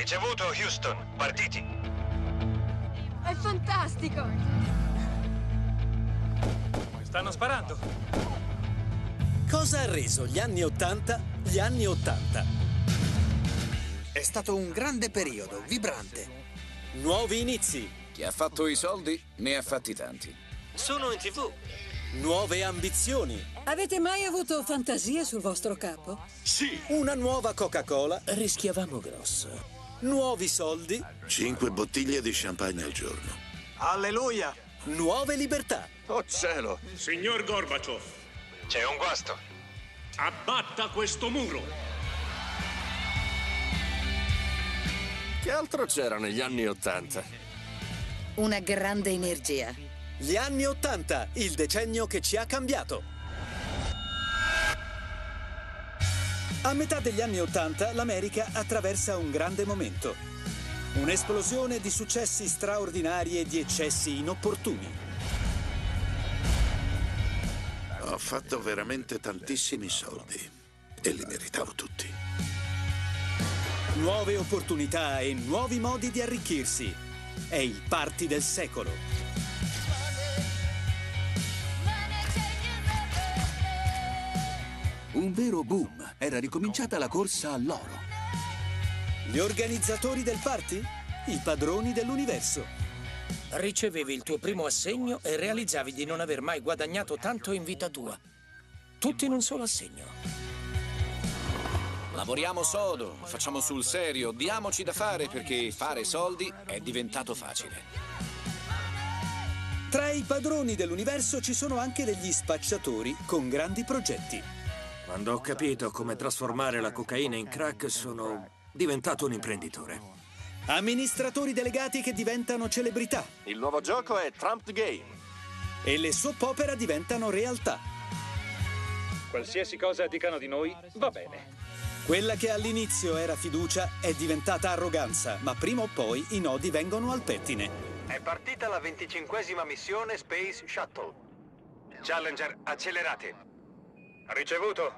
Ricevuto, Houston. Partiti. È fantastico! Stanno sparando. Cosa ha reso gli anni Ottanta gli anni Ottanta? È stato un grande periodo, vibrante. Nuovi inizi, Chi ha fatto i soldi ne ha fatti tanti. Sono in tv. nuove ambizioni, Avete mai avuto fantasie sul vostro capo? una nuova Coca-Cola, rischiavamo grosso. Nuovi soldi, Cinque bottiglie di champagne al giorno. Alleluia. nuove libertà. Oh cielo. Signor Gorbaciov, C'è un guasto. abbatta questo muro. Che altro c'era negli anni Ottanta? Una grande energia. Gli anni Ottanta, il decennio che ci ha cambiato. A metà degli anni Ottanta l'America attraversa un grande momento. Un'esplosione di successi straordinari e di eccessi inopportuni. Ho fatto veramente tantissimi soldi e li meritavo tutti. Nuove opportunità e nuovi modi di arricchirsi. È il party del secolo. Un vero boom. Era ricominciata la corsa all'oro. Gli organizzatori del party? I padroni dell'universo. Ricevevi il tuo primo assegno e realizzavi di non aver mai guadagnato tanto in vita tua. Tutti in un solo assegno. Lavoriamo sodo, facciamo sul serio, diamoci da fare perché fare soldi è diventato facile. Tra i padroni dell'universo ci sono anche degli spacciatori con grandi progetti. Quando ho capito come trasformare la cocaina in crack, sono diventato un imprenditore. Amministratori delegati che diventano celebrità Il nuovo gioco è Trump the Game. e le soap opera diventano realtà. Qualsiasi cosa dicano di noi, va bene. Quella che all'inizio era fiducia è diventata arroganza, ma prima o poi i nodi vengono al pettine. È partita la venticinquesima missione Space Shuttle. Challenger, accelerate. Ricevuto.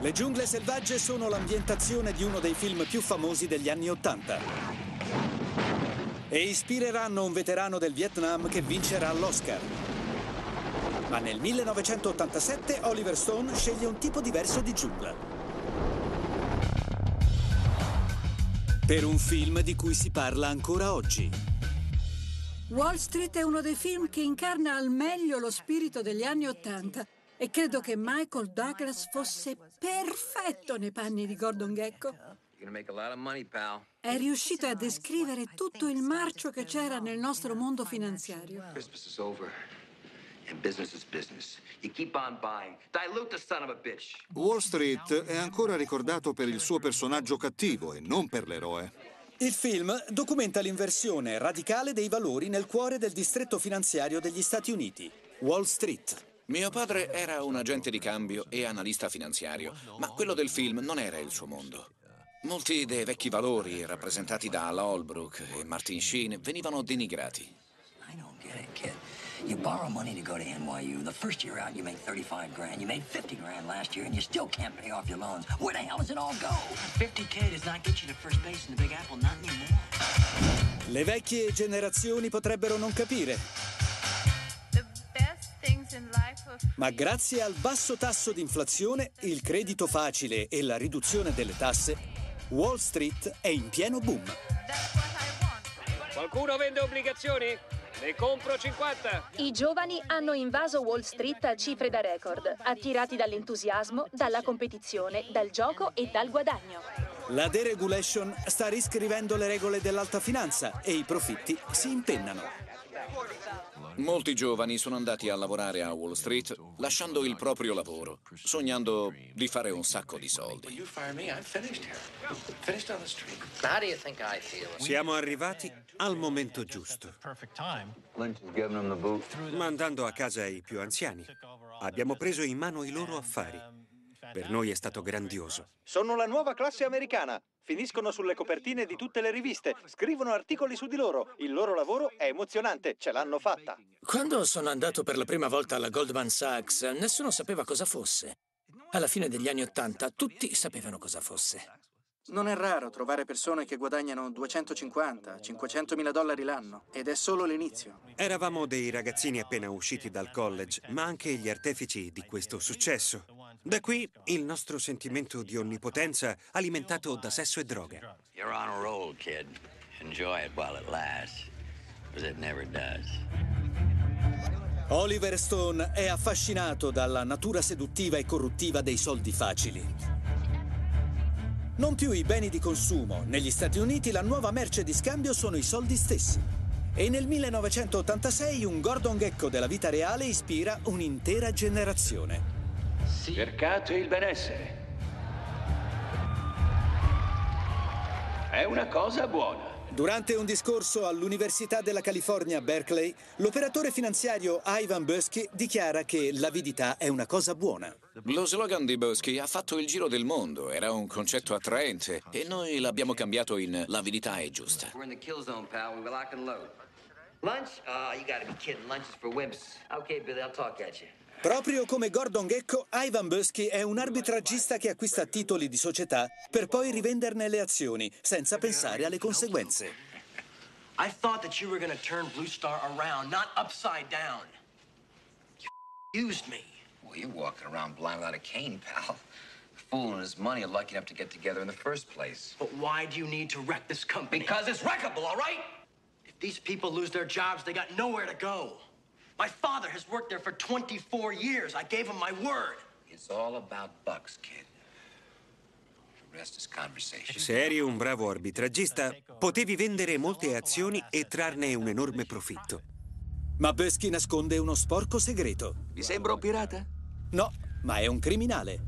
Le giungle selvagge sono l'ambientazione di uno dei film più famosi degli anni Ottanta. E ispireranno un veterano del Vietnam che vincerà l'Oscar. Ma nel 1987 Oliver Stone sceglie un tipo diverso di giungla. Per un film di cui si parla ancora oggi. Wall Street è uno dei film che incarna al meglio lo spirito degli anni Ottanta e credo che Michael Douglas fosse perfetto nei panni di Gordon Gecko. È riuscito a descrivere tutto il marcio che c'era nel nostro mondo finanziario. And business is business. You keep on buying. Dilute the son of a bitch. Wall Street è ancora ricordato per il suo personaggio cattivo e non per l'eroe. Il film documenta l'inversione radicale dei valori nel cuore del distretto finanziario degli Stati Uniti, Wall Street. Mio padre era un agente di cambio e analista finanziario, ma quello del film non era il suo mondo. Molti dei vecchi valori rappresentati da Al Holbrook e Martin Sheen venivano denigrati. I don't get it, kid. You borrow money to go to NYU. The first year out, you make 35 grand. You made 50 grand last year, and you still can't pay off your loans. Where the hell does it all go? 50K does not get you to first base in the Big Apple, not anymore. Le vecchie generazioni potrebbero non capire, ma grazie al basso tasso di inflazione, il credito facile e la riduzione delle tasse, Wall Street è in pieno boom. Qualcuno vende obbligazioni? Ne compro 50. I giovani hanno invaso Wall Street a cifre da record, attirati dall'entusiasmo, dalla competizione, dal gioco e dal guadagno. La deregulation sta riscrivendo le regole dell'alta finanza e i profitti si impennano. Molti giovani sono andati a lavorare a Wall Street lasciando il proprio lavoro, sognando di fare un sacco di soldi. Siamo arrivati al momento giusto, mandando a casa i più anziani. Abbiamo preso in mano i loro affari. Per noi è stato grandioso. Sono la nuova classe americana. Finiscono sulle copertine di tutte le riviste, scrivono articoli su di loro. Il loro lavoro è emozionante, ce l'hanno fatta. Quando sono andato per la prima volta alla Goldman Sachs, nessuno sapeva cosa fosse. Alla fine degli anni Ottanta tutti sapevano cosa fosse. Non è raro trovare persone che guadagnano 250, 500 mila dollari l'anno ed è solo l'inizio. Eravamo dei ragazzini appena usciti dal college, ma anche gli artefici di questo successo. Da qui il nostro sentimento di onnipotenza alimentato da sesso e droga. You're on a roll, kid. Enjoy it while it lasts, because it never does. Oliver Stone è affascinato dalla natura seduttiva e corruttiva dei soldi facili. Non più i beni di consumo. Negli Stati Uniti la nuova merce di scambio sono i soldi stessi. E nel 1986 un Gordon Gecko della vita reale ispira un'intera generazione. Cercate il benessere. È una cosa buona. Durante un discorso all'Università della California Berkeley, l'operatore finanziario Ivan Busky dichiara che l'avidità è una cosa buona. Lo slogan di Busky ha fatto il giro del mondo, era un concetto attraente e noi l'abbiamo cambiato in l'avidità è giusta. We're in the kill zone, pal. We lock and load. Lunch? Oh, you gotta be kidding. Lunch is for wimps. Okay, Billy, I'll talk at you. Proprio come Gordon Gecko, Ivan Busky è un arbitragista che acquista titoli di società per poi rivenderne le azioni, senza pensare alle conseguenze. I thought that you were gonna turn Blue Star around, not upside down. You used me. Well, you're walking around blind without a cane, pal. Fool and his money are lucky enough to get together in the first place. But why do you need to wreck this company? Because it's wreckable, all right? If these people lose their jobs, they got nowhere to go. My father has worked there for 24 years. I gave him my word. It's all about bucks, kid. The rest is conversation. Se eri un bravo arbitragista, potevi vendere molte azioni e trarne un enorme profitto. Ma Busky nasconde uno sporco segreto. Vi sembra un pirata? No, ma è un criminale.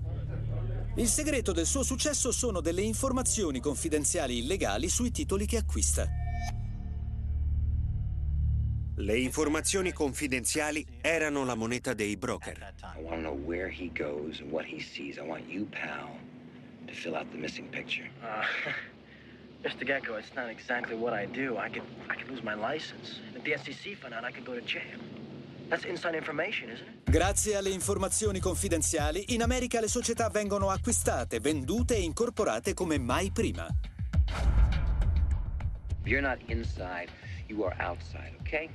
Il segreto del suo successo sono delle informazioni confidenziali illegali sui titoli che acquista. Le informazioni confidenziali erano la moneta dei broker. Picture. Uh, Mr. Gecko, it's not exactly what I do. I could, I could lose my license. If the SEC found out, I could go to jail. That's inside information, isn't it? Grazie alle informazioni confidenziali, in America le società vengono acquistate, vendute e incorporate come mai prima. You're not inside, you are outside, okay?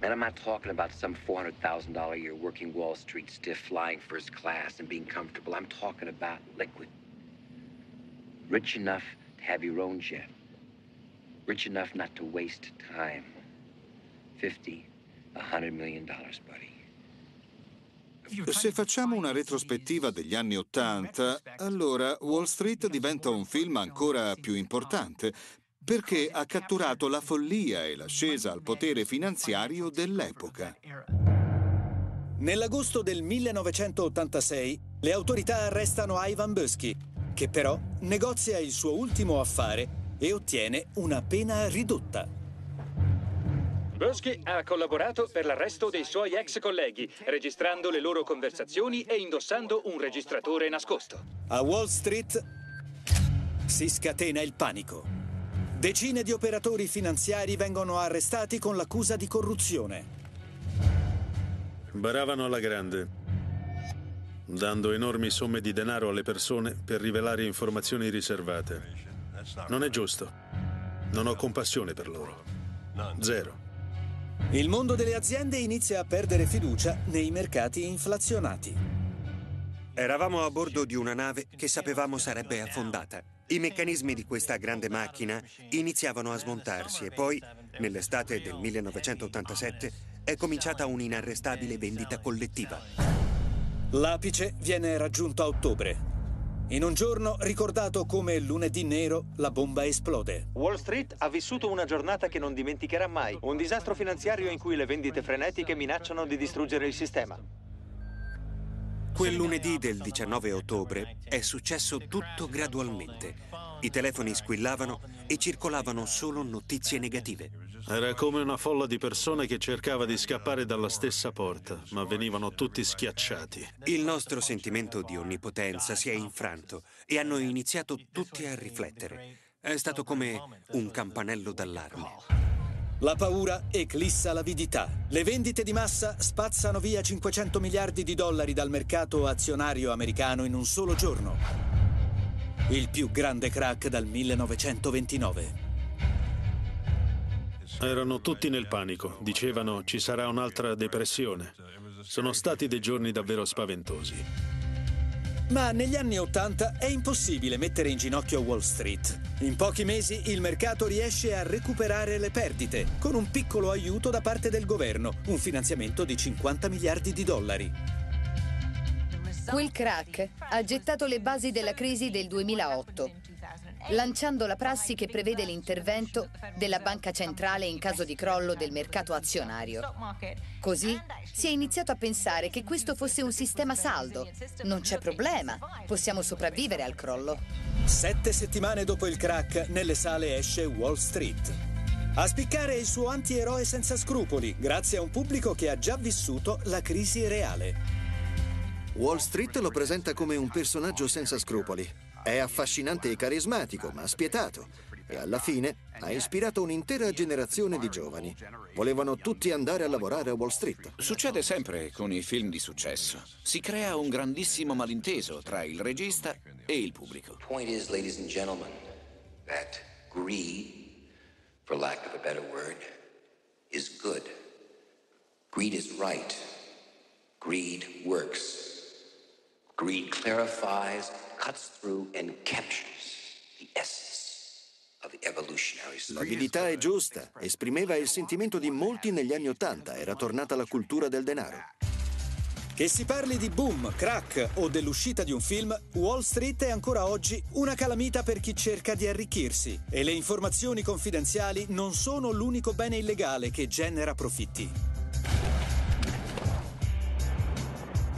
And I'm not talking about some $400,000 a year working Wall Street stiff flying first class and being comfortable. I'm talking about liquid. Rich enough to have your own jet. Rich enough not to waste time. 50, a hundred million dollars, buddy. Se facciamo una retrospettiva degli anni Ottanta, allora Wall Street diventa un film ancora più importante perché ha catturato la follia e l'ascesa al potere finanziario dell'epoca. Nell'agosto del 1986 le autorità arrestano Ivan Busky, che però negozia il suo ultimo affare e ottiene una pena ridotta. Busky ha collaborato per l'arresto dei suoi ex colleghi, registrando le loro conversazioni e indossando un registratore nascosto. A Wall Street si scatena il panico. Decine di operatori finanziari vengono arrestati con l'accusa di corruzione. Baravano alla grande, dando enormi somme di denaro alle persone per rivelare informazioni riservate. Non è giusto. Non ho compassione per loro. Zero. Il mondo delle aziende inizia a perdere fiducia nei mercati inflazionati. Eravamo a bordo di una nave che sapevamo sarebbe affondata. I meccanismi di questa grande macchina iniziavano a smontarsi e poi, nell'estate del 1987, è cominciata un'inarrestabile vendita collettiva. L'apice viene raggiunto a ottobre. In un giorno ricordato come lunedì nero, la bomba esplode. Wall Street ha vissuto una giornata che non dimenticherà mai. Un disastro finanziario in cui le vendite frenetiche minacciano di distruggere il sistema. Quel lunedì del 19 ottobre è successo tutto gradualmente. I telefoni squillavano e circolavano solo notizie negative. Era come una folla di persone che cercava di scappare dalla stessa porta, ma venivano tutti schiacciati. Il nostro sentimento di onnipotenza si è infranto e hanno iniziato tutti a riflettere. È stato come un campanello d'allarme. La paura eclissa l'avidità. Le vendite di massa spazzano via 500 miliardi di dollari dal mercato azionario americano in un solo giorno. Il più grande crack dal 1929. Erano tutti nel panico, dicevano ci sarà un'altra depressione. Sono stati dei giorni davvero spaventosi. Ma negli anni Ottanta è impossibile mettere in ginocchio Wall Street. In pochi mesi il mercato riesce a recuperare le perdite, con un piccolo aiuto da parte del governo, un finanziamento di 50 miliardi di dollari. Quel crack ha gettato le basi della crisi del 2008 lanciando la prassi che prevede l'intervento della banca centrale in caso di crollo del mercato azionario. Così si è iniziato a pensare che questo fosse un sistema saldo. Non c'è problema, possiamo sopravvivere al crollo. Sette settimane dopo il crack, nelle sale esce Wall Street. A spiccare il suo antieroe senza scrupoli, grazie a un pubblico che ha già vissuto la crisi reale. Wall Street lo presenta come un personaggio senza scrupoli. È affascinante e carismatico, ma spietato. E alla fine ha ispirato un'intera generazione di giovani. Volevano tutti andare a lavorare a Wall Street. Succede sempre con i film di successo. Si crea un grandissimo malinteso tra il regista e il pubblico. The point is, ladies and gentlemen, that greed, for lack of a better word, is good. Greed is right. Greed works. Greed clarifies, cuts through, and captures the essence of the evolutionary spirit. L'avidità è giusta, esprimeva il sentimento di molti negli anni Ottanta, era tornata la cultura del denaro. Che si parli di boom, crack o dell'uscita di un film, Wall Street è ancora oggi una calamita per chi cerca di arricchirsi e le informazioni confidenziali non sono l'unico bene illegale che genera profitti.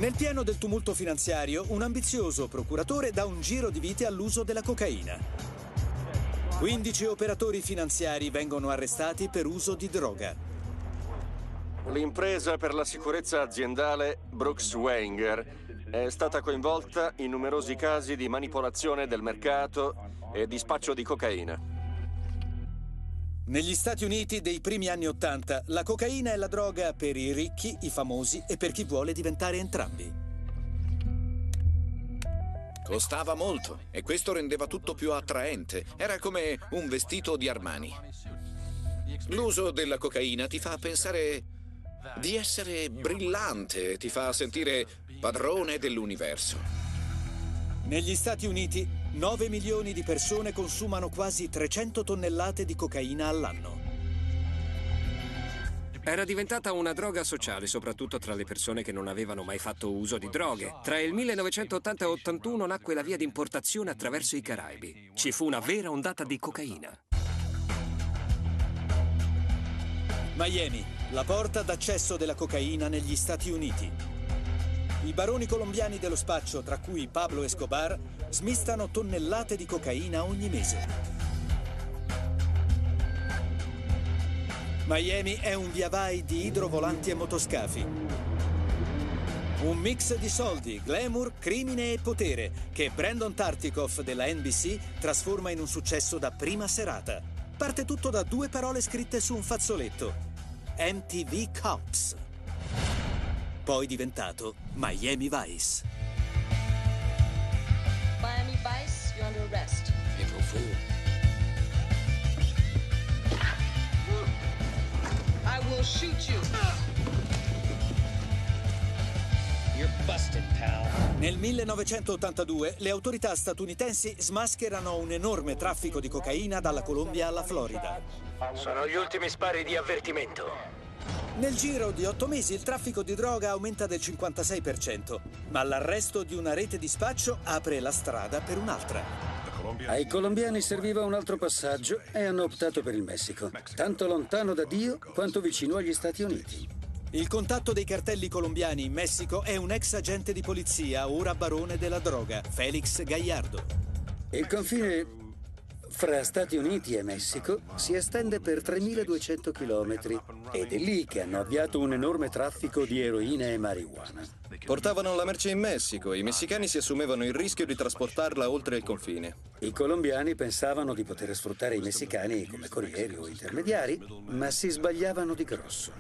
Nel pieno del tumulto finanziario, un ambizioso procuratore dà un giro di vite all'uso della cocaina. 15 operatori finanziari vengono arrestati per uso di droga. L'impresa per la sicurezza aziendale Brooks Wenger è stata coinvolta in numerosi casi di manipolazione del mercato e di spaccio di cocaina. Negli Stati Uniti dei primi anni Ottanta, la cocaina è la droga per i ricchi, i famosi e per chi vuole diventare entrambi. Costava molto e questo rendeva tutto più attraente. Era come un vestito di Armani. L'uso della cocaina ti fa pensare di essere brillante, ti fa sentire padrone dell'universo. Negli Stati Uniti 9 milioni di persone consumano quasi 300 tonnellate di cocaina all'anno. Era diventata una droga sociale, soprattutto tra le persone che non avevano mai fatto uso di droghe. Tra il 1980 e 81 nacque la via di importazione attraverso i Caraibi. Ci fu una vera ondata di cocaina. Miami, la porta d'accesso della cocaina negli Stati Uniti. I baroni colombiani dello spaccio, tra cui Pablo Escobar, smistano tonnellate di cocaina ogni mese. Miami è un viavai di idrovolanti e motoscafi. Un mix di soldi, glamour, crimine e potere che Brandon Tartikoff della NBC trasforma in un successo da prima serata. Parte tutto da due parole scritte su un fazzoletto. MTV Cops poi diventato Miami Vice. Miami Vice, you're under arrest. April Fool. I will shoot you. You're busted, pal. Nel 1982 le autorità statunitensi smascherano un enorme traffico di cocaina dalla Colombia alla Florida. Sono gli ultimi spari di avvertimento. Nel giro di otto mesi il traffico di droga aumenta del 56%, ma l'arresto di una rete di spaccio apre la strada per un'altra. Ai colombiani serviva un altro passaggio e hanno optato per il Messico, tanto lontano da Dio quanto vicino agli Stati Uniti. Il contatto dei cartelli colombiani in Messico è un ex agente di polizia, ora barone della droga, Felix Gallardo. Il confine fra Stati Uniti e Messico si estende per 3.200 km ed è lì che hanno avviato un enorme traffico di eroina e marijuana. Portavano la merce in Messico e i messicani si assumevano il rischio di trasportarla oltre il confine. I colombiani pensavano di poter sfruttare i messicani come corrieri o intermediari, ma si sbagliavano di grosso.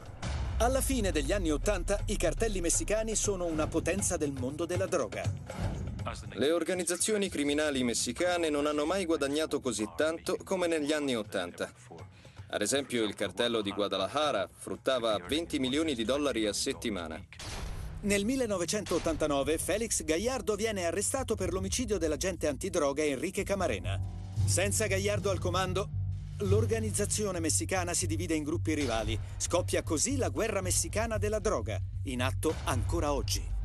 Alla fine degli anni Ottanta i cartelli messicani sono una potenza del mondo della droga. Le organizzazioni criminali messicane non hanno mai guadagnato così tanto come negli anni Ottanta. Ad esempio il cartello di Guadalajara fruttava 20 milioni di dollari a settimana. Nel 1989 Felix Gallardo viene arrestato per l'omicidio dell'agente antidroga Enrique Camarena. Senza Gallardo al comando, l'organizzazione messicana si divide in gruppi rivali. Scoppia così la guerra messicana della droga, in atto ancora oggi.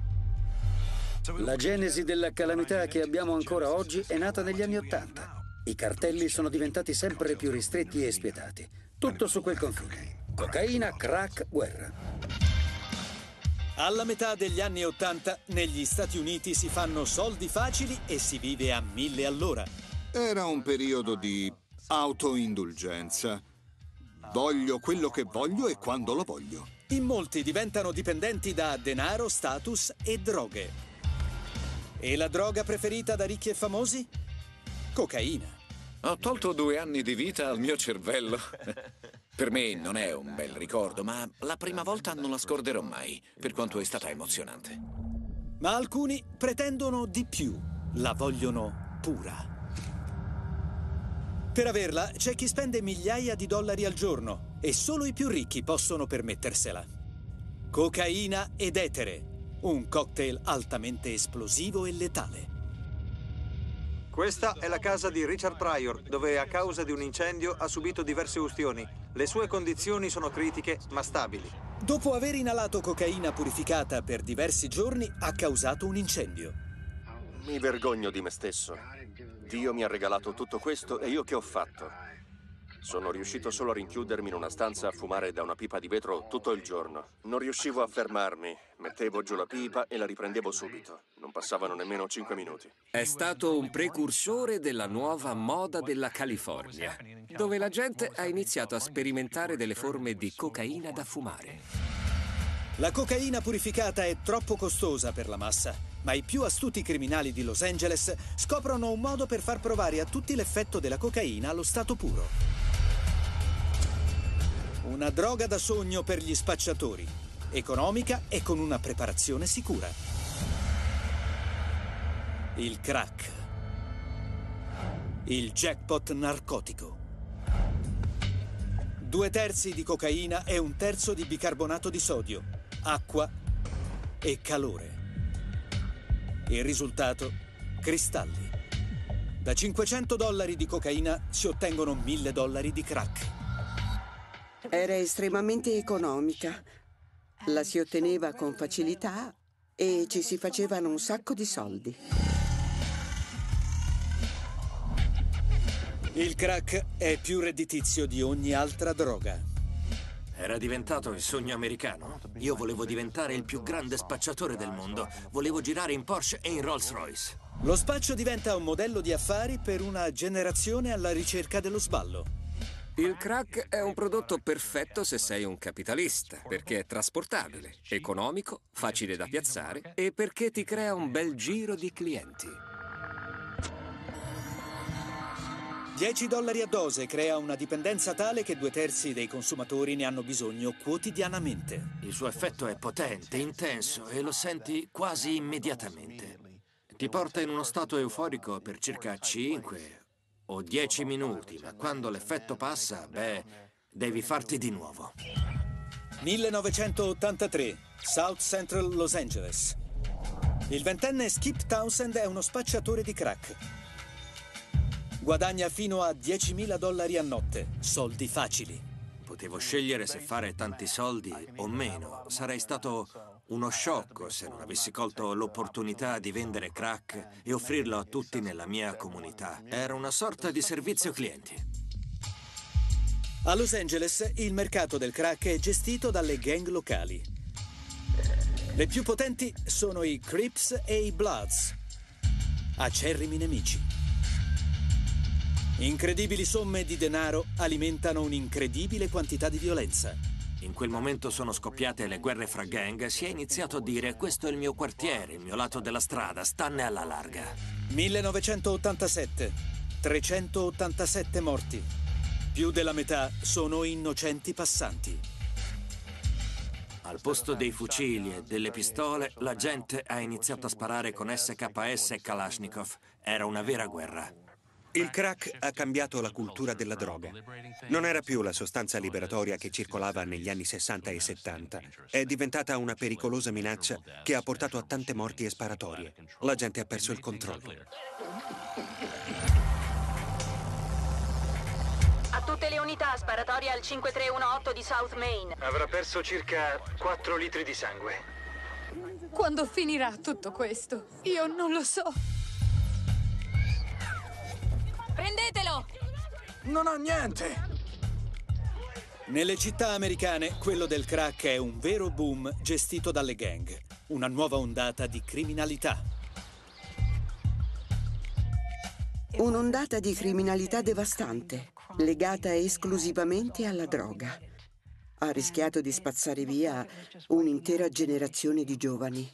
La genesi della calamità che abbiamo ancora oggi è nata negli anni Ottanta. I cartelli sono diventati sempre più ristretti e spietati. Tutto su quel confine. Cocaina, crack, guerra. Alla metà degli anni Ottanta negli Stati Uniti si fanno soldi facili e si vive a mille all'ora. Era un periodo di autoindulgenza. Voglio quello che voglio e quando lo voglio. In molti diventano dipendenti da denaro, status e droghe. E la droga preferita da ricchi e famosi? Cocaina. Ho tolto due anni di vita al mio cervello. Per me non è un bel ricordo, ma la prima volta non la scorderò mai, per quanto è stata emozionante. Ma alcuni pretendono di più, la vogliono pura. Per averla c'è chi spende migliaia di dollari al giorno e solo i più ricchi possono permettersela. Cocaina ed etere, un cocktail altamente esplosivo e letale. Questa è la casa di Richard Pryor, dove a causa di un incendio ha subito diverse ustioni. Le sue condizioni sono critiche, ma stabili. Dopo aver inalato cocaina purificata per diversi giorni, ha causato un incendio. Mi vergogno di me stesso. Dio mi ha regalato tutto questo e io che ho fatto? Sono riuscito solo a rinchiudermi in una stanza a fumare da una pipa di vetro tutto il giorno. Non riuscivo a fermarmi. Mettevo giù la pipa e la riprendevo subito. Non passavano nemmeno cinque minuti. È stato un precursore della nuova moda della California, dove la gente ha iniziato a sperimentare delle forme di cocaina da fumare. La cocaina purificata è troppo costosa per la massa, ma i più astuti criminali di Los Angeles scoprono un modo per far provare a tutti l'effetto della cocaina allo stato puro. Una droga da sogno per gli spacciatori, economica e con una preparazione sicura. Il crack. Il jackpot narcotico. Due terzi di cocaina e un terzo di bicarbonato di sodio, acqua e calore. Il risultato? Cristalli. Da 500 dollari di cocaina si ottengono 1000 dollari di crack. Era estremamente economica. La si otteneva con facilità e ci si facevano un sacco di soldi. Il crack è più redditizio di ogni altra droga. Era diventato il sogno americano. Io volevo diventare il più grande spacciatore del mondo. Volevo girare in Porsche e in Rolls Royce. Lo spaccio diventa un modello di affari per una generazione alla ricerca dello sballo. Il crack è un prodotto perfetto se sei un capitalista, perché è trasportabile, economico, facile da piazzare e perché ti crea un bel giro di clienti. 10 dollari a dose crea una dipendenza tale che due terzi dei consumatori ne hanno bisogno quotidianamente. Il suo effetto è potente, intenso e lo senti quasi immediatamente. Ti porta in uno stato euforico per circa 5 o dieci minuti, ma quando l'effetto passa, beh, devi farti di nuovo. 1983, South Central Los Angeles. Il ventenne Skip Townsend è uno spacciatore di crack. Guadagna fino a 10.000 dollari a notte, soldi facili. Potevo scegliere se fare tanti soldi o meno. Sarei stato uno sciocco se non avessi colto l'opportunità di vendere crack e offrirlo a tutti nella mia comunità. Era una sorta di servizio clienti. A Los Angeles il mercato del crack è gestito dalle gang locali. Le più potenti sono i Crips e i Bloods, acerrimi nemici. Incredibili somme di denaro alimentano un'incredibile quantità di violenza. In quel momento sono scoppiate le guerre fra gang, si è iniziato a dire questo è il mio quartiere, il mio lato della strada, stanne alla larga. 1987. 387 morti. Più della metà sono innocenti passanti. Al posto dei fucili e delle pistole, la gente ha iniziato a sparare con SKS e Kalashnikov. Era una vera guerra. Il crack ha cambiato la cultura della droga. Non era più la sostanza liberatoria che circolava negli anni 60 e 70. È diventata una pericolosa minaccia che ha portato a tante morti e sparatorie. La gente ha perso il controllo. A tutte le unità, sparatoria al 5318 di South Main. Avrà perso circa 4 litri di sangue. Quando finirà tutto questo? Io non lo so. Prendetelo! Non ho niente! Nelle città americane, quello del crack è un vero boom gestito dalle gang. Una nuova ondata di criminalità. Un'ondata di criminalità devastante, legata esclusivamente alla droga. Ha rischiato di spazzare via un'intera generazione di giovani.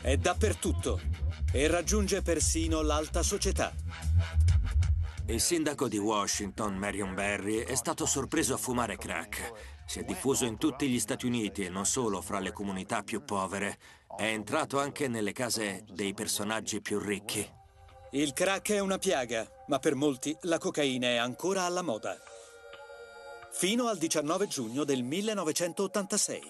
È dappertutto e raggiunge persino l'alta società. Il sindaco di Washington, Marion Barry, è stato sorpreso a fumare crack. Si è diffuso in tutti gli Stati Uniti e non solo fra le comunità più povere. È entrato anche nelle case dei personaggi più ricchi. Il crack è una piaga, ma per molti la cocaina è ancora alla moda. Fino al 19 giugno del 1986.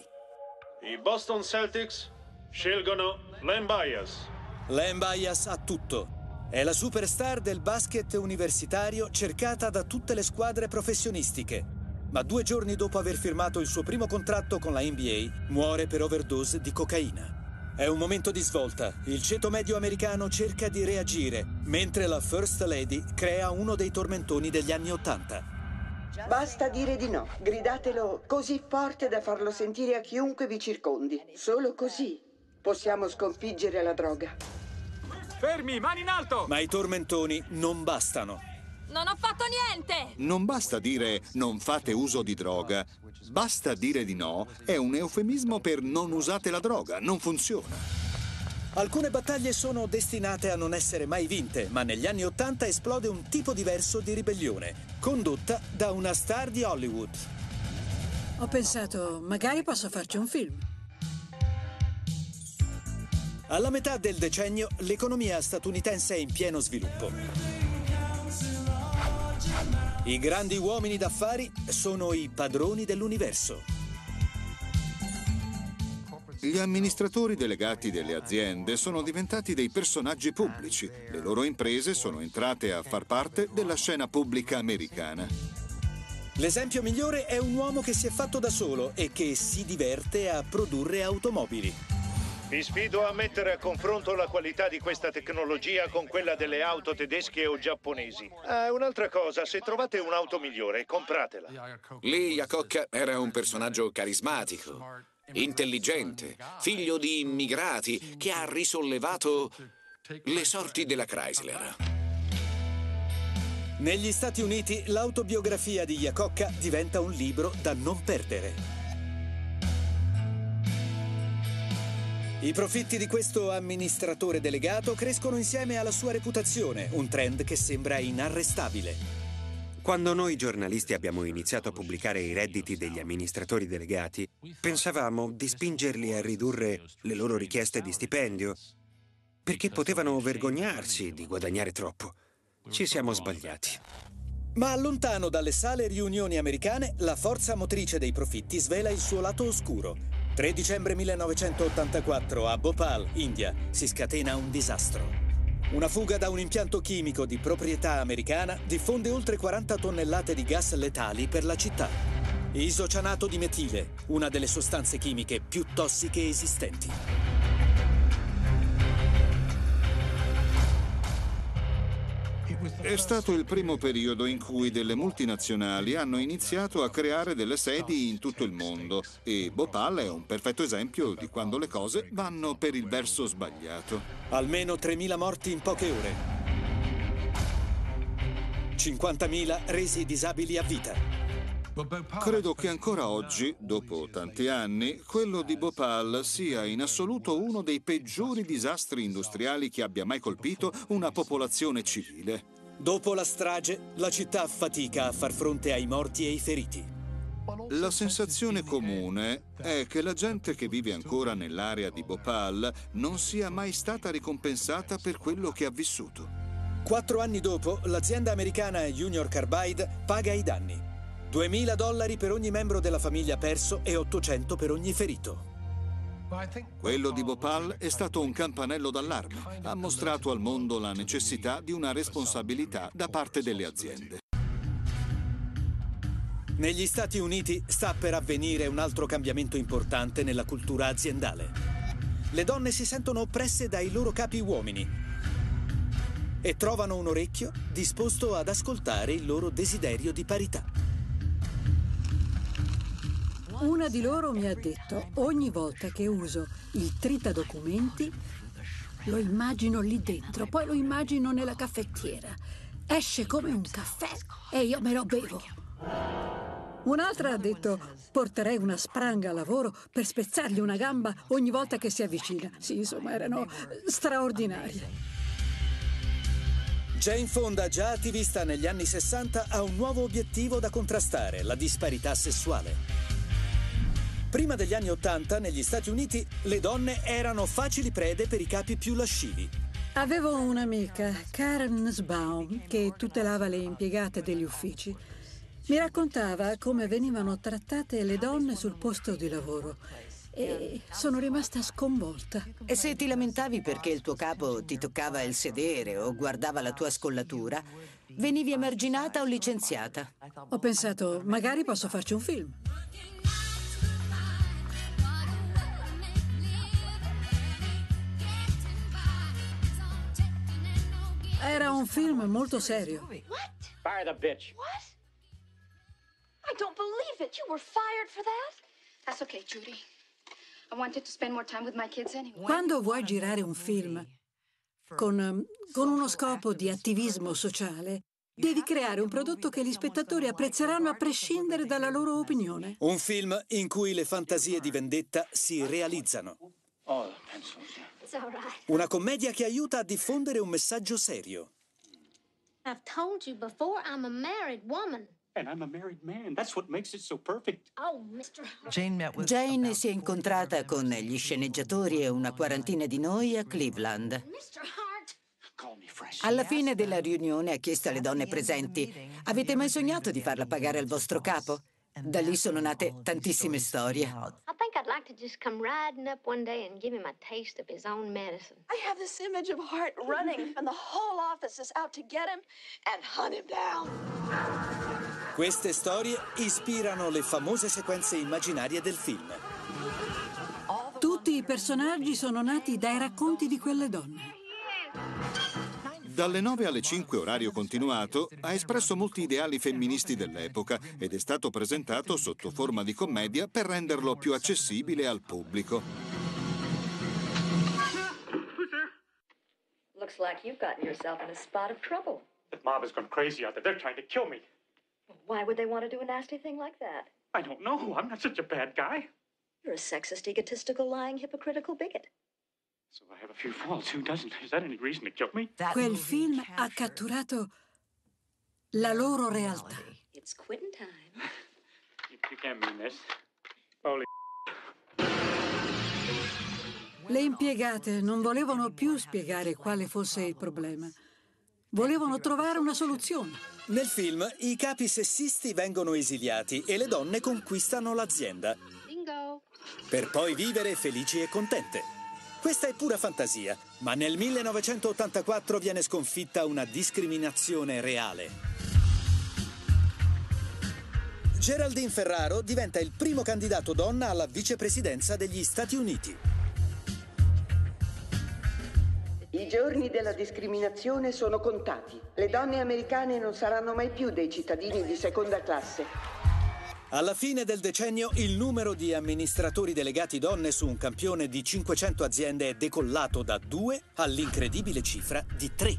I Boston Celtics scelgono Len Bias. Len Bias ha tutto. È la superstar del basket universitario cercata da tutte le squadre professionistiche. Ma due giorni dopo aver firmato il suo primo contratto con la NBA, muore per overdose di cocaina. È un momento di svolta. Il ceto medio americano cerca di reagire, mentre la First Lady crea uno dei tormentoni degli anni Ottanta. Basta dire di no. Gridatelo così forte da farlo sentire a chiunque vi circondi. Solo così possiamo sconfiggere la droga. Fermi, mani in alto! Ma i tormentoni non bastano. Non ho fatto niente! Non basta dire non fate uso di droga. Basta dire di no è un eufemismo per non usate la droga. Non funziona. Alcune battaglie sono destinate a non essere mai vinte, ma negli anni Ottanta esplode un tipo diverso di ribellione, condotta da una star di Hollywood. Ho pensato, magari posso farci un film. Alla metà del decennio l'economia statunitense è in pieno sviluppo. I grandi uomini d'affari sono i padroni dell'universo. Gli amministratori delegati delle aziende sono diventati dei personaggi pubblici. Le loro imprese sono entrate a far parte della scena pubblica americana. L'esempio migliore è un uomo che si è fatto da solo e che si diverte a produrre automobili. Vi sfido a mettere a confronto la qualità di questa tecnologia con quella delle auto tedesche o giapponesi. Ah, un'altra cosa, se trovate un'auto migliore, compratela. Lee Iacocca era un personaggio carismatico, intelligente, figlio di immigrati che ha risollevato le sorti della Chrysler. Negli Stati Uniti l'autobiografia di Iacocca diventa un libro da non perdere. I profitti di questo amministratore delegato crescono insieme alla sua reputazione, un trend che sembra inarrestabile. Quando noi giornalisti abbiamo iniziato a pubblicare i redditi degli amministratori delegati, pensavamo di spingerli a ridurre le loro richieste di stipendio, perché potevano vergognarsi di guadagnare troppo. Ci siamo sbagliati. Ma lontano dalle sale riunioni americane, la forza motrice dei profitti svela il suo lato oscuro. 3 dicembre 1984 a Bhopal, India, si scatena un disastro. Una fuga da un impianto chimico di proprietà americana diffonde oltre 40 tonnellate di gas letali per la città. Isocianato di metile, una delle sostanze chimiche più tossiche esistenti. È stato il primo periodo in cui delle multinazionali hanno iniziato a creare delle sedi in tutto il mondo e Bhopal è un perfetto esempio di quando le cose vanno per il verso sbagliato. Almeno 3.000 morti in poche ore. 50.000 resi disabili a vita. Credo che ancora oggi, dopo tanti anni, quello di Bhopal sia in assoluto uno dei peggiori disastri industriali che abbia mai colpito una popolazione civile. Dopo la strage, la città fatica a far fronte ai morti e ai feriti. La sensazione comune è che la gente che vive ancora nell'area di Bhopal non sia mai stata ricompensata per quello che ha vissuto. Quattro anni dopo, l'azienda americana Junior Carbide paga i danni. 2.000 dollari per ogni membro della famiglia perso e 800 per ogni ferito. Quello di Bhopal è stato un campanello d'allarme. Ha mostrato al mondo la necessità di una responsabilità da parte delle aziende. Negli Stati Uniti sta per avvenire un altro cambiamento importante nella cultura aziendale. Le donne si sentono oppresse dai loro capi uomini e trovano un orecchio disposto ad ascoltare il loro desiderio di parità. Una di loro mi ha detto, ogni volta che uso il tritadocumenti, lo immagino lì dentro, poi lo immagino nella caffettiera. Esce come un caffè e io me lo bevo. Un'altra ha detto, porterei una spranga a lavoro per spezzargli una gamba ogni volta che si avvicina. Sì, insomma, erano straordinarie. Jane Fonda, già attivista negli anni 60, ha un nuovo obiettivo da contrastare, la disparità sessuale. Prima degli anni Ottanta, negli Stati Uniti, le donne erano facili prede per i capi più lascivi. Avevo un'amica, Karen Nussbaum, che tutelava le impiegate degli uffici. Mi raccontava come venivano trattate le donne sul posto di lavoro e sono rimasta sconvolta. E se ti lamentavi perché il tuo capo ti toccava il sedere o guardava la tua scollatura, venivi emarginata o licenziata? Ho pensato, magari posso farci un film. Era un film molto serio. What? Fire the bitch. What? I don't believe it. You were fired for that? That's okay, Judy. I wanted to spend more time with my kids anyway. Quando vuoi girare un film con, con uno scopo di attivismo sociale, Devi creare un prodotto che gli spettatori apprezzeranno a prescindere dalla loro opinione. Un film in cui le fantasie di vendetta si realizzano. Oh, una commedia che aiuta a diffondere un messaggio serio. I've told you before, I'm a married woman. Oh. Jane si è incontrata con gli sceneggiatori e una quarantina di noi a Cleveland. Alla fine della riunione ha chiesto alle donne presenti: Avete mai sognato di farla pagare al vostro capo? Da lì sono nate tantissime storie. Just come riding up one day and give him a taste of his own medicine. I have this image of Hart running, and the whole office is out to get him and hunt him down. Queste storie ispirano le famose sequenze immaginarie del film. Tutti i personaggi sono nati dai racconti di quelle donne. Dalle 9 alle 5 orario continuato ha espresso molti ideali femministi dell'epoca ed è stato presentato sotto forma di commedia per renderlo più accessibile al pubblico. Looks like you've gotten yourself in a spot of trouble. The mob has gone crazy out there. They're trying to kill me. Why would they want to do a nasty thing like that? I don't know. I'm not such a bad guy. You're a sexist, egotistical, lying, hypocritical bigot. Quel film ha catturato la loro realtà. It's quitting time. You, you can't mean this. Holy Le impiegate non volevano più spiegare quale fosse il problema. Volevano trovare una soluzione. Nel film i capi sessisti vengono esiliati e le donne conquistano l'azienda. Bingo. Per poi vivere felici e contente. Questa è pura fantasia, ma nel 1984 viene sconfitta una discriminazione reale. Geraldine Ferraro diventa il primo candidato donna alla vicepresidenza degli Stati Uniti. I giorni della discriminazione sono contati. Le donne americane non saranno mai più dei cittadini di seconda classe. Alla fine del decennio il numero di amministratori delegati donne su un campione di 500 aziende è decollato da 2 all'incredibile cifra di 3.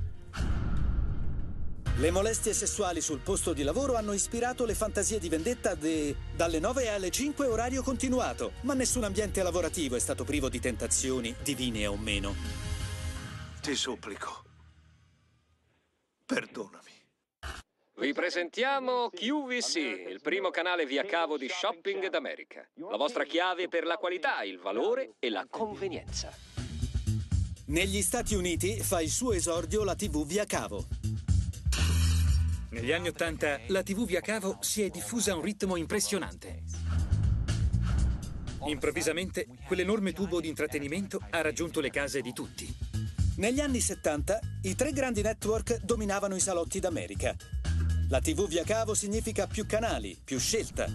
Le molestie sessuali sul posto di lavoro hanno ispirato le fantasie di vendetta de... dalle 9 alle 5 orario continuato, ma nessun ambiente lavorativo è stato privo di tentazioni, divine o meno. Ti supplico. Perdonami. Vi presentiamo QVC, il primo canale via cavo di shopping d'America. La vostra chiave per la qualità, il valore e la convenienza. Negli Stati Uniti fa il suo esordio la TV via cavo. Negli anni Ottanta la TV via cavo si è diffusa a un ritmo impressionante. Improvvisamente quell'enorme tubo di intrattenimento ha raggiunto le case di tutti. Negli anni 70 i tre grandi network dominavano i salotti d'America. La TV via cavo significa più canali, più scelta.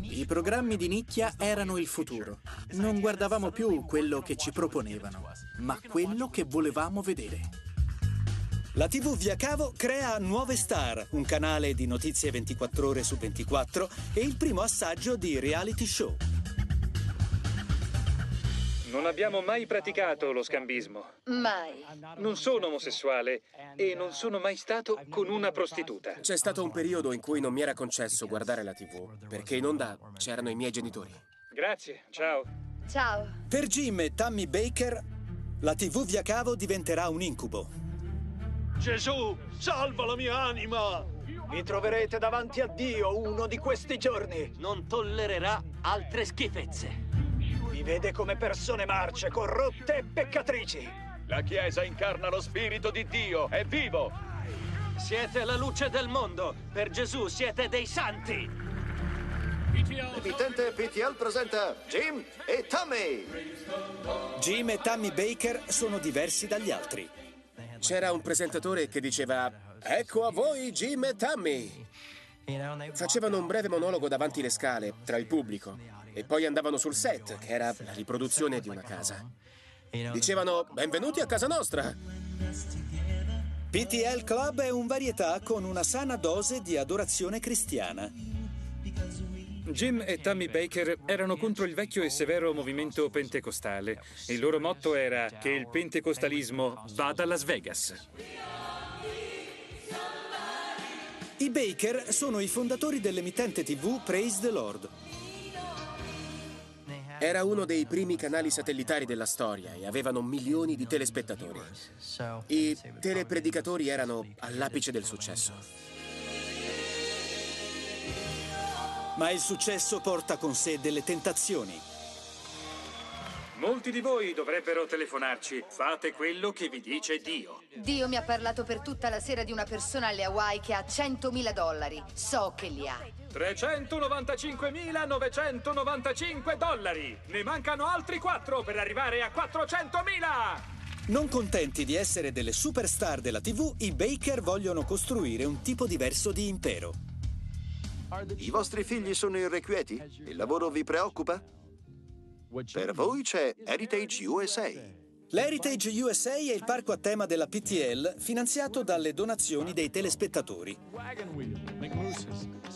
I programmi di nicchia erano il futuro. Non guardavamo più quello che ci proponevano, ma quello che volevamo vedere. La TV via cavo crea Nuove Star, un canale di notizie 24 ore su 24 e il primo assaggio di reality show. Non abbiamo mai praticato lo scambismo. Mai. Non sono omosessuale e non sono mai stato con una prostituta. C'è stato un periodo in cui non mi era concesso guardare la TV, perché in onda c'erano i miei genitori. Grazie, ciao. Ciao. Per Jim e Tammy Baker, la TV via cavo diventerà un incubo. Gesù, salva la mia anima! Mi troverete davanti a Dio uno di questi giorni. Non tollererà altre schifezze. Vi vede come persone marce, corrotte e peccatrici. La Chiesa incarna lo Spirito di Dio, è vivo! Siete la luce del mondo. Per Gesù siete dei santi. L'emittente PTL presenta Jim e Tommy. Jim e Tammy Baker sono diversi dagli altri. C'era un presentatore che diceva Ecco a voi Jim e Tammy. Facevano un breve monologo davanti le scale, tra il pubblico, e poi andavano sul set, che era la riproduzione di una casa. Dicevano Benvenuti a casa nostra. PTL Club è un varietà con una sana dose di adorazione cristiana. Jim e Tammy Baker erano contro il vecchio e severo movimento pentecostale. Il loro motto era che il pentecostalismo vada a Las Vegas. I Baker sono i fondatori dell'emittente TV Praise the Lord. Era uno dei primi canali satellitari della storia e avevano milioni di telespettatori. I telepredicatori erano all'apice del successo. Ma il successo porta con sé delle tentazioni. Molti di voi dovrebbero telefonarci. Fate quello che vi dice Dio. Dio mi ha parlato per tutta la sera di una persona alle Hawaii che ha 100.000 dollari. So che li ha. 395.995 dollari. Ne mancano altri 4 per arrivare a 400.000. Non contenti di essere delle superstar della TV, i Baker vogliono costruire un tipo diverso di impero. I vostri figli sono irrequieti? Il lavoro vi preoccupa? Per voi c'è Heritage USA. L'Heritage USA è il parco a tema della PTL finanziato dalle donazioni dei telespettatori.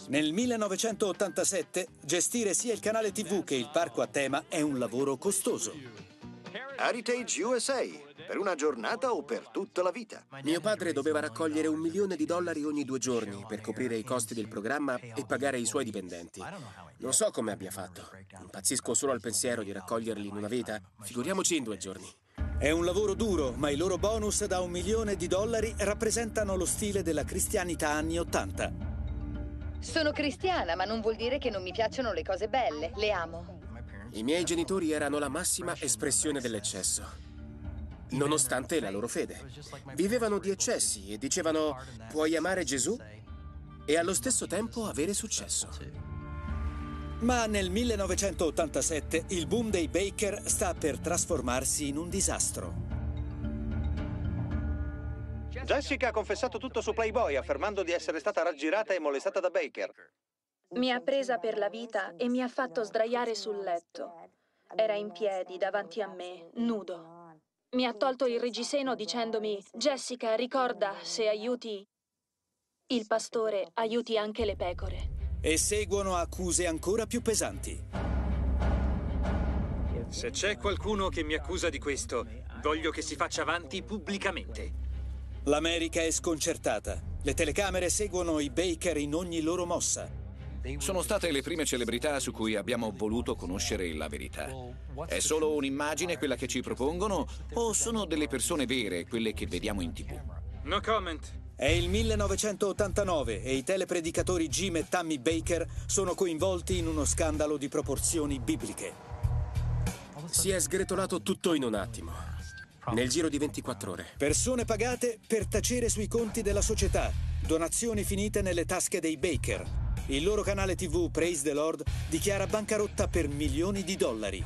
Nel 1987 gestire sia il canale TV che il parco a tema è un lavoro costoso. Heritage USA, per una giornata o per tutta la vita. Mio padre doveva raccogliere un milione di dollari ogni due giorni per coprire i costi del programma e pagare i suoi dipendenti. Non so come abbia fatto. Impazzisco solo al pensiero di raccoglierli in una vita. Figuriamoci in due giorni. È un lavoro duro, ma i loro bonus da un milione di dollari rappresentano lo stile della cristianità anni Ottanta. Sono cristiana, ma non vuol dire che non mi piacciono le cose belle. Le amo. I miei genitori erano la massima espressione dell'eccesso, nonostante la loro fede. Vivevano di eccessi e dicevano puoi amare Gesù e allo stesso tempo avere successo. Ma nel 1987 il boom dei Baker sta per trasformarsi in un disastro. Jessica ha confessato tutto su Playboy, affermando di essere stata raggirata e molestata da Baker. Mi ha presa per la vita e mi ha fatto sdraiare sul letto. Era in piedi davanti a me, nudo. Mi ha tolto il reggiseno dicendomi: Jessica, ricorda, se aiuti il pastore, aiuti anche le pecore. E seguono accuse ancora più pesanti. Se c'è qualcuno che mi accusa di questo, voglio che si faccia avanti pubblicamente. L'America è sconcertata. Le telecamere seguono i Baker in ogni loro mossa. Sono state le prime celebrità su cui abbiamo voluto conoscere la verità. È solo un'immagine quella che ci propongono o sono delle persone vere quelle che vediamo in tv? No comment. È il 1989 e i telepredicatori Jim e Tammy Baker sono coinvolti in uno scandalo di proporzioni bibliche. Si è sgretolato tutto in un attimo. Nel giro di 24 ore. Persone pagate per tacere sui conti della società. Donazioni finite nelle tasche dei Baker. Il loro canale TV Praise the Lord dichiara bancarotta per milioni di dollari.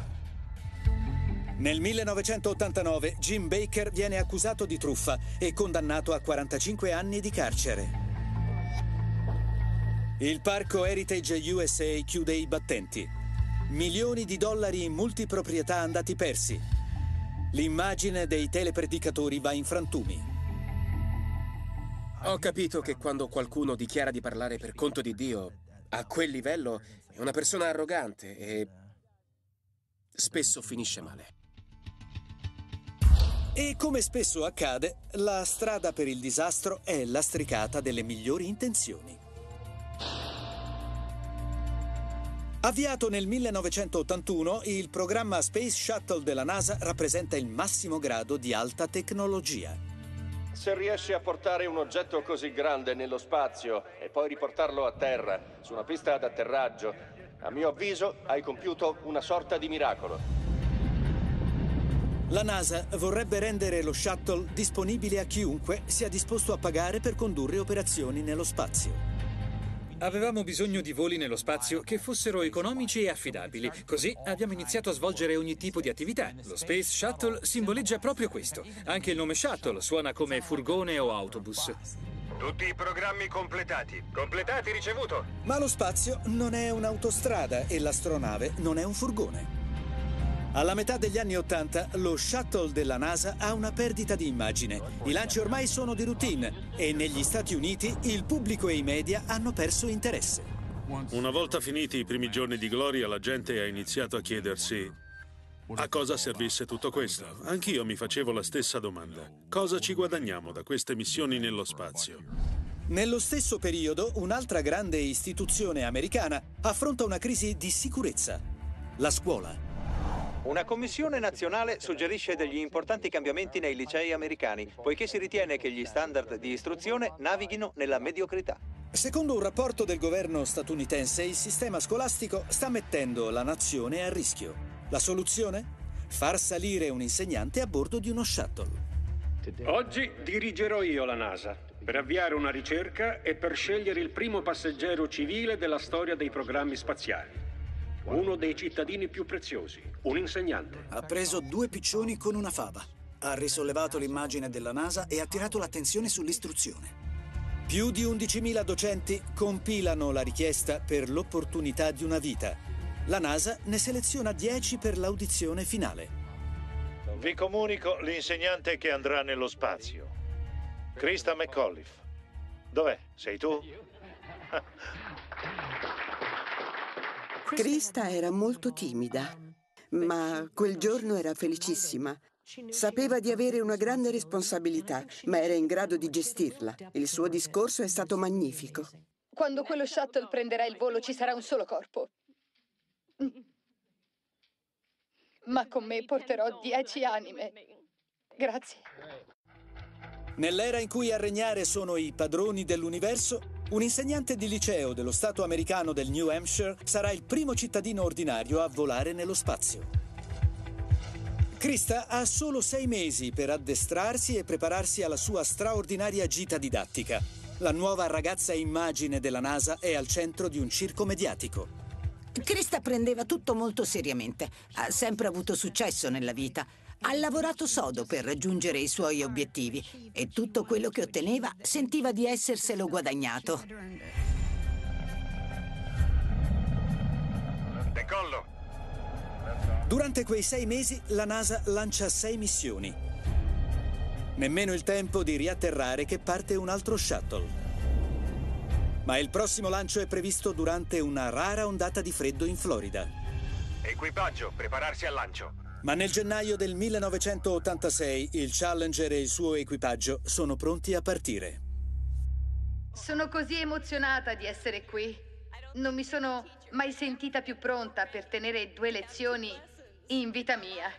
Nel 1989 Jim Baker viene accusato di truffa e condannato a 45 anni di carcere. Il parco Heritage USA chiude i battenti. Milioni di dollari in multiproprietà andati persi. L'immagine dei telepredicatori va in frantumi. Ho capito che quando qualcuno dichiara di parlare per conto di Dio, a quel livello è una persona arrogante e spesso finisce male. E come spesso accade, la strada per il disastro è lastricata delle migliori intenzioni. Avviato nel 1981, il programma Space Shuttle della NASA rappresenta il massimo grado di alta tecnologia. Se riesci a portare un oggetto così grande nello spazio e poi riportarlo a terra, su una pista ad atterraggio, a mio avviso hai compiuto una sorta di miracolo. La NASA vorrebbe rendere lo shuttle disponibile a chiunque sia disposto a pagare per condurre operazioni nello spazio. Avevamo bisogno di voli nello spazio che fossero economici e affidabili. Così abbiamo iniziato a svolgere ogni tipo di attività. Lo Space Shuttle simboleggia proprio questo. Anche il nome Shuttle suona come furgone o autobus. Tutti i programmi completati. Completati, ricevuto. Ma lo spazio non è un'autostrada e l'astronave non è un furgone. Alla metà degli anni Ottanta lo shuttle della NASA ha una perdita di immagine. I lanci ormai sono di routine e negli Stati Uniti il pubblico e i media hanno perso interesse. Una volta finiti i primi giorni di gloria, la gente ha iniziato a chiedersi a cosa servisse tutto questo. Anch'io mi facevo la stessa domanda. Cosa ci guadagniamo da queste missioni nello spazio? Nello stesso periodo, un'altra grande istituzione americana affronta una crisi di sicurezza, la scuola. Una commissione nazionale suggerisce degli importanti cambiamenti nei licei americani, poiché si ritiene che gli standard di istruzione navighino nella mediocrità. Secondo un rapporto del governo statunitense, il sistema scolastico sta mettendo la nazione a rischio. La soluzione? Far salire un insegnante a bordo di uno shuttle. Oggi dirigerò io la NASA per avviare una ricerca e per scegliere il primo passeggero civile della storia dei programmi spaziali. Uno dei cittadini più preziosi, un insegnante. Ha preso due piccioni con una fava. Ha risollevato l'immagine della NASA e ha attirato l'attenzione sull'istruzione. Più di 11.000 docenti compilano la richiesta per l'opportunità di una vita. La NASA ne seleziona 10 per l'audizione finale. Vi comunico l'insegnante che andrà nello spazio. Krista McAuliffe. Dov'è? Sei tu? Krista era molto timida, ma quel giorno era felicissima. Sapeva di avere una grande responsabilità, ma era in grado di gestirla. Il suo discorso è stato magnifico. Quando quello shuttle prenderà il volo ci sarà un solo corpo. Ma con me porterò dieci anime. Grazie. Nell'era in cui a regnare sono i padroni dell'universo, un insegnante di liceo dello Stato americano del New Hampshire sarà il primo cittadino ordinario a volare nello spazio. Krista ha solo sei mesi per addestrarsi e prepararsi alla sua straordinaria gita didattica. La nuova ragazza immagine della NASA è al centro di un circo mediatico. Krista prendeva tutto molto seriamente. Ha sempre avuto successo nella vita. Ha lavorato sodo per raggiungere i suoi obiettivi e tutto quello che otteneva sentiva di esserselo guadagnato. Decollo. Durante quei sei mesi la NASA lancia sei missioni. Nemmeno il tempo di riatterrare che parte un altro shuttle. Ma il prossimo lancio è previsto durante una rara ondata di freddo in Florida. Equipaggio, prepararsi al lancio. Ma nel gennaio del 1986 il Challenger e il suo equipaggio sono pronti a partire. Sono così emozionata di essere qui. Non mi sono mai sentita più pronta per tenere due lezioni in vita mia.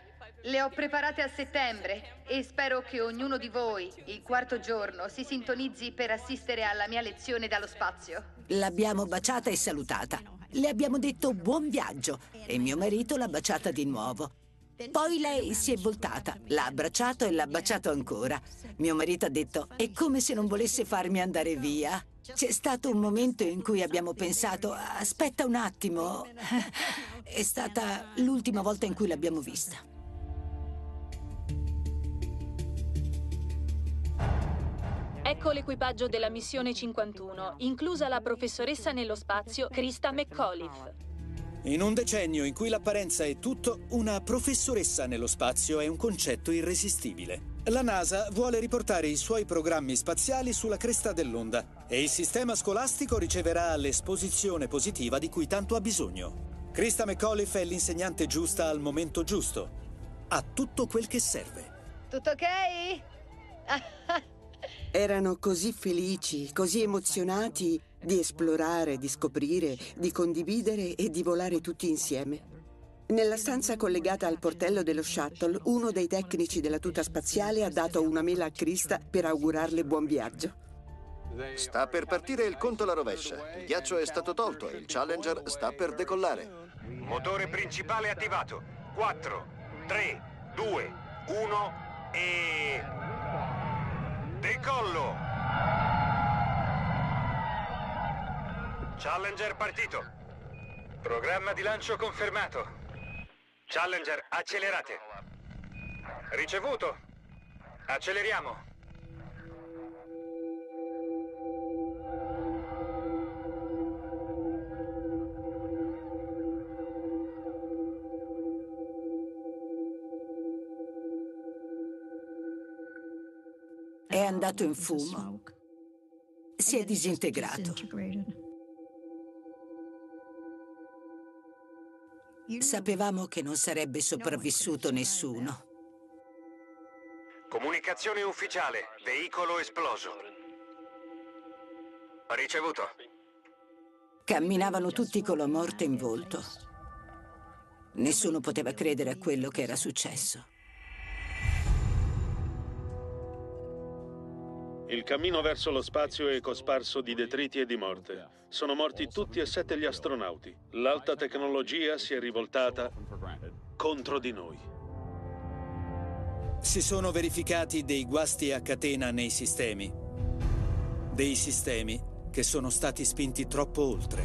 Le ho preparate a settembre e spero che ognuno di voi, il quarto giorno, si sintonizzi per assistere alla mia lezione dallo spazio. L'abbiamo baciata e salutata. Le abbiamo detto buon viaggio e mio marito l'ha baciata di nuovo. Poi lei si è voltata, l'ha abbracciato e l'ha baciato ancora. Mio marito ha detto è come se non volesse farmi andare via. C'è stato un momento in cui abbiamo pensato aspetta un attimo. È stata l'ultima volta in cui l'abbiamo vista. Ecco l'equipaggio della missione 51, inclusa la professoressa nello spazio Krista McAuliffe. In un decennio in cui l'apparenza è tutto, una professoressa nello spazio è un concetto irresistibile. La NASA vuole riportare i suoi programmi spaziali sulla cresta dell'onda e il sistema scolastico riceverà l'esposizione positiva di cui tanto ha bisogno. Krista McAuliffe è l'insegnante giusta al momento giusto. Ha tutto quel che serve. Tutto ok? Erano così felici, così emozionati di esplorare, di scoprire, di condividere e di volare tutti insieme. Nella stanza collegata al portello dello shuttle, uno dei tecnici della tuta spaziale ha dato una mela a Krista per augurarle buon viaggio. Sta per partire il conto alla rovescia. Il ghiaccio è stato tolto e il Challenger sta per decollare. Motore principale attivato. 4, 3, 2, 1 e... Decollo! Challenger partito. Programma di lancio confermato. Challenger, accelerate. Ricevuto. Acceleriamo. È andato in fumo. Si è disintegrato. Sapevamo che non sarebbe sopravvissuto nessuno. Comunicazione ufficiale. Veicolo esploso. Ricevuto. Camminavano tutti con la morte in volto. Nessuno poteva credere a quello che era successo. Il cammino verso lo spazio è cosparso di detriti e di morte. Sono morti tutti e sette gli astronauti. L'alta tecnologia si è rivoltata contro di noi. Si sono verificati dei guasti a catena nei sistemi. Dei sistemi che sono stati spinti troppo oltre.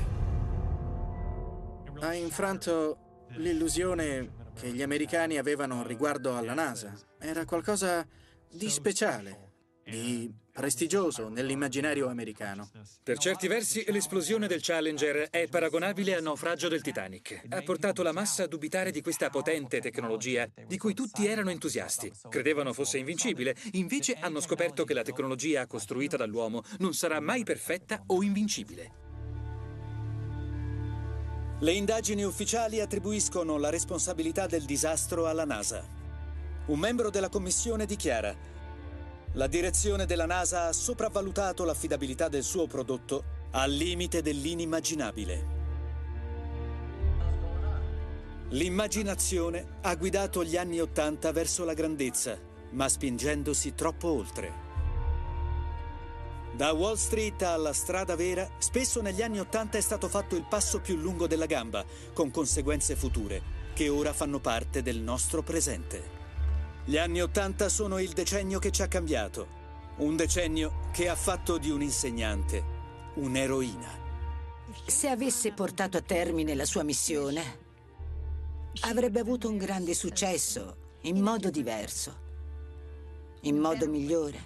Ha infranto l'illusione che gli americani avevano riguardo alla NASA. Era qualcosa di speciale, di prestigioso nell'immaginario americano. Per certi versi, l'esplosione del Challenger è paragonabile al naufragio del Titanic. Ha portato la massa a dubitare di questa potente tecnologia, di cui tutti erano entusiasti. Credevano fosse invincibile, invece hanno scoperto che la tecnologia costruita dall'uomo non sarà mai perfetta o invincibile. Le indagini ufficiali attribuiscono la responsabilità del disastro alla NASA. Un membro della commissione dichiara la direzione della NASA ha sopravvalutato l'affidabilità del suo prodotto al limite dell'inimmaginabile. L'immaginazione ha guidato gli anni Ottanta verso la grandezza, ma spingendosi troppo oltre. Da Wall Street alla strada vera, spesso negli anni Ottanta è stato fatto il passo più lungo della gamba, con conseguenze future, che ora fanno parte del nostro presente. Gli anni Ottanta sono il decennio che ci ha cambiato. Un decennio che ha fatto di un insegnante un'eroina. Se avesse portato a termine la sua missione, avrebbe avuto un grande successo, in modo diverso, in modo migliore,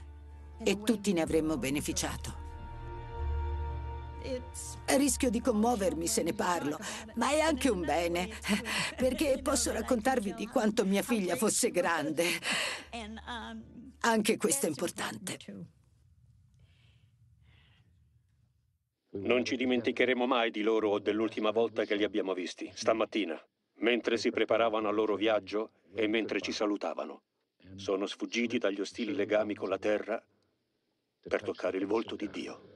e tutti ne avremmo beneficiato. Rischio di commuovermi se ne parlo, ma è anche un bene, perché posso raccontarvi di quanto mia figlia fosse grande. Anche questo è importante. Non ci dimenticheremo mai di loro o dell'ultima volta che li abbiamo visti, stamattina. Mentre si preparavano al loro viaggio, e mentre ci salutavano, sono sfuggiti dagli ostili legami con la terra per toccare il volto di Dio.